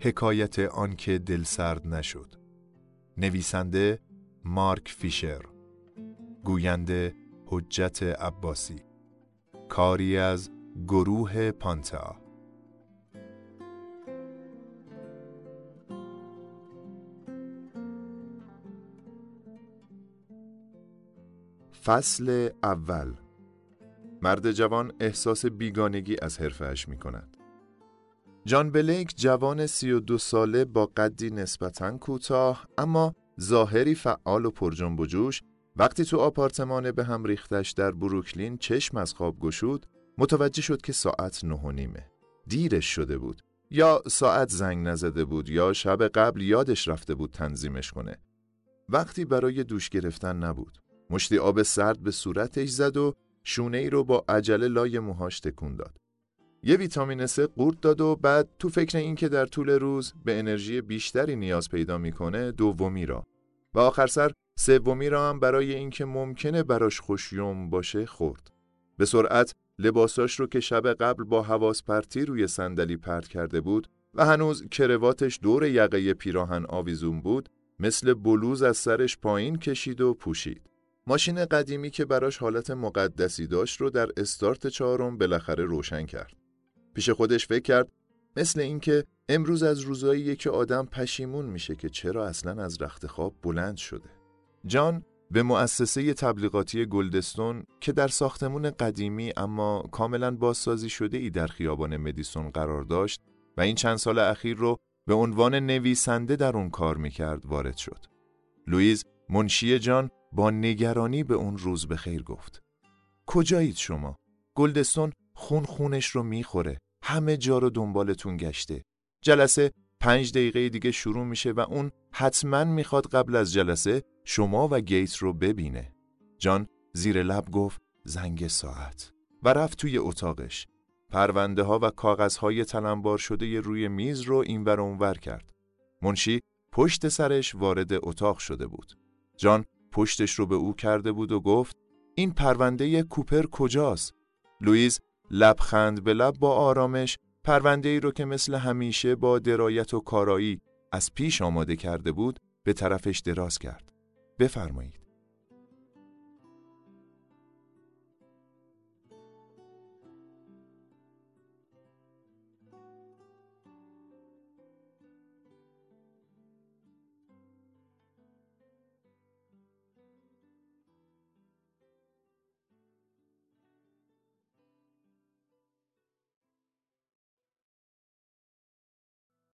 حکایت آنکه دل سرد نشد. نویسنده مارک فیشر. گوینده حجت عباسی. کاری از گروه پانتا. فصل اول. مرد جوان احساس بیگانگی از حرفهش می کند. جان بلیک جوان سی و دو ساله با قدی نسبتاً کوتاه اما ظاهری فعال و پرجنب و جوش وقتی تو آپارتمان به هم ریختش در بروکلین چشم از خواب گشود متوجه شد که ساعت نه و نیمه. دیرش شده بود. یا ساعت زنگ نزده بود یا شب قبل یادش رفته بود تنظیمش کنه. وقتی برای دوش گرفتن نبود. مشتی آب سرد به صورتش زد و شونه ای رو با عجله لای موهاش تکون داد. یه ویتامین سه قورت داد و بعد تو فکر این که در طول روز به انرژی بیشتری نیاز پیدا می‌کنه دومی را و آخر سر سومی را هم برای اینکه ممکنه براش خوشیوم باشه خورد. به سرعت لباساش رو که شب قبل با حواس پرتی روی صندلی پرت کرده بود و هنوز کرواتش دور یقه پیراهن آویزون بود مثل بلوز از سرش پایین کشید و پوشید. ماشین قدیمی که براش حالت مقدسی داشت رو در استارت چهارم بالاخره روشن کرد. پیش خودش فکر کرد مثل اینکه امروز از روزاییه که آدم پشیمون میشه که چرا اصلا از رخت خواب بلند شده. جان به مؤسسه تبلیغاتی گلدستون که در ساختمون قدیمی اما کاملا بازسازی شده ای در خیابان مدیسون قرار داشت و این چند سال اخیر رو به عنوان نویسنده در اون کار می‌کرد وارد شد. لویز منشی جان با نگرانی به اون روز به خیر گفت. کجایید شما؟ گلدستون خون خونش رو می‌خوره. همه جا رو دنبالتون گشته. جلسه پنج دقیقه دیگه شروع میشه و اون حتما می‌خواد قبل از جلسه شما و گیت رو ببینه. جان زیر لب گفت زنگ ساعت و رفت توی اتاقش. پرونده ها و کاغذ های تلمبار شده روی میز رو اینور اونور کرد. منشی پشت سرش وارد اتاق شده بود. جان پشتش رو به او کرده بود و گفت این پرونده کوپر کجاست؟ لوئیس لبخند به لب با آرامش پرونده ای رو که مثل همیشه با درایت و کارایی از پیش آماده کرده بود به طرفش دراز کرد. بفرمایید.